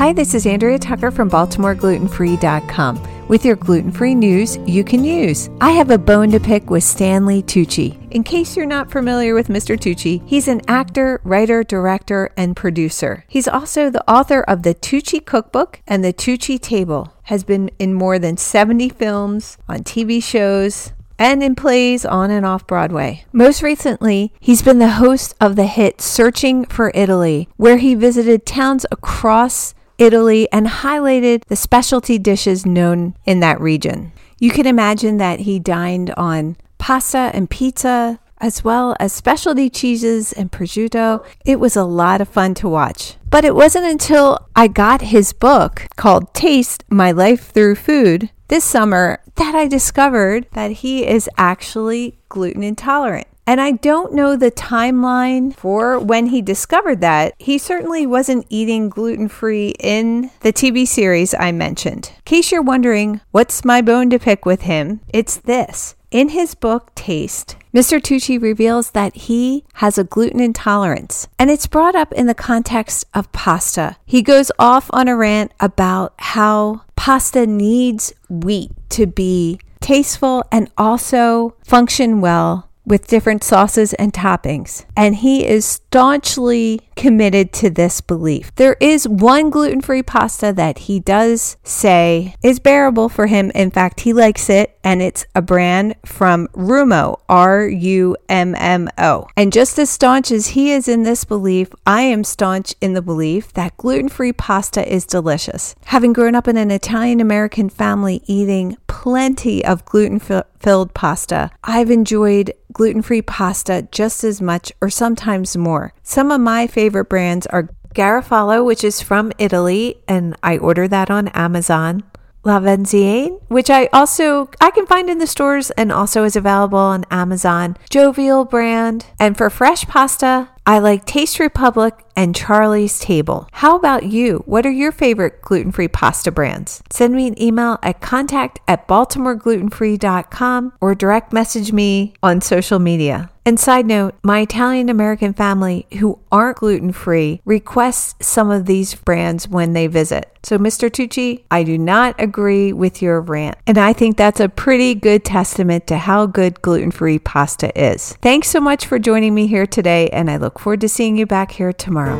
Hi, this is Andrea Tucker from BaltimoreGlutenFree.com with your gluten free news you can use. I have a bone to pick with Stanley Tucci. In case you're not familiar with Mr. Tucci, he's an actor, writer, director, and producer. He's also the author of the Tucci Cookbook and the Tucci Table, has been in more than 70 films, on TV shows, and in plays on and off Broadway. Most recently, he's been the host of the hit Searching for Italy, where he visited towns across Italy and highlighted the specialty dishes known in that region. You can imagine that he dined on pasta and pizza, as well as specialty cheeses and prosciutto. It was a lot of fun to watch. But it wasn't until I got his book called Taste My Life Through Food this summer that I discovered that he is actually gluten intolerant. And I don't know the timeline for when he discovered that. He certainly wasn't eating gluten free in the TV series I mentioned. In case you're wondering, what's my bone to pick with him? It's this. In his book, Taste, Mr. Tucci reveals that he has a gluten intolerance, and it's brought up in the context of pasta. He goes off on a rant about how pasta needs wheat to be tasteful and also function well with different sauces and toppings. And he is staunchly committed to this belief. There is one gluten free pasta that he does say is bearable for him. In fact, he likes it, and it's a brand from Rummo, R U M M O. And just as staunch as he is in this belief, I am staunch in the belief that gluten free pasta is delicious. Having grown up in an Italian American family eating plenty of gluten filled pasta, I've enjoyed gluten free pasta just as much or sometimes more. Some of my favorite brands are Garofalo, which is from Italy, and I order that on Amazon. La Veneziane, which I also I can find in the stores and also is available on Amazon. Jovial brand. And for fresh pasta, I like Taste Republic and Charlie's Table. How about you? What are your favorite gluten free pasta brands? Send me an email at contact at baltimoreglutenfree.com or direct message me on social media. And side note, my Italian American family who aren't gluten free request some of these brands when they visit. So, Mr. Tucci, I do not agree with your rant. And I think that's a pretty good testament to how good gluten free pasta is. Thanks so much for joining me here today, and I look forward to seeing you back here tomorrow.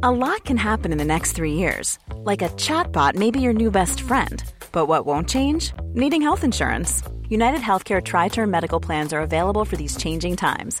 A lot can happen in the next three years. Like a chatbot may be your new best friend. But what won't change? Needing health insurance. United Healthcare Tri Term Medical Plans are available for these changing times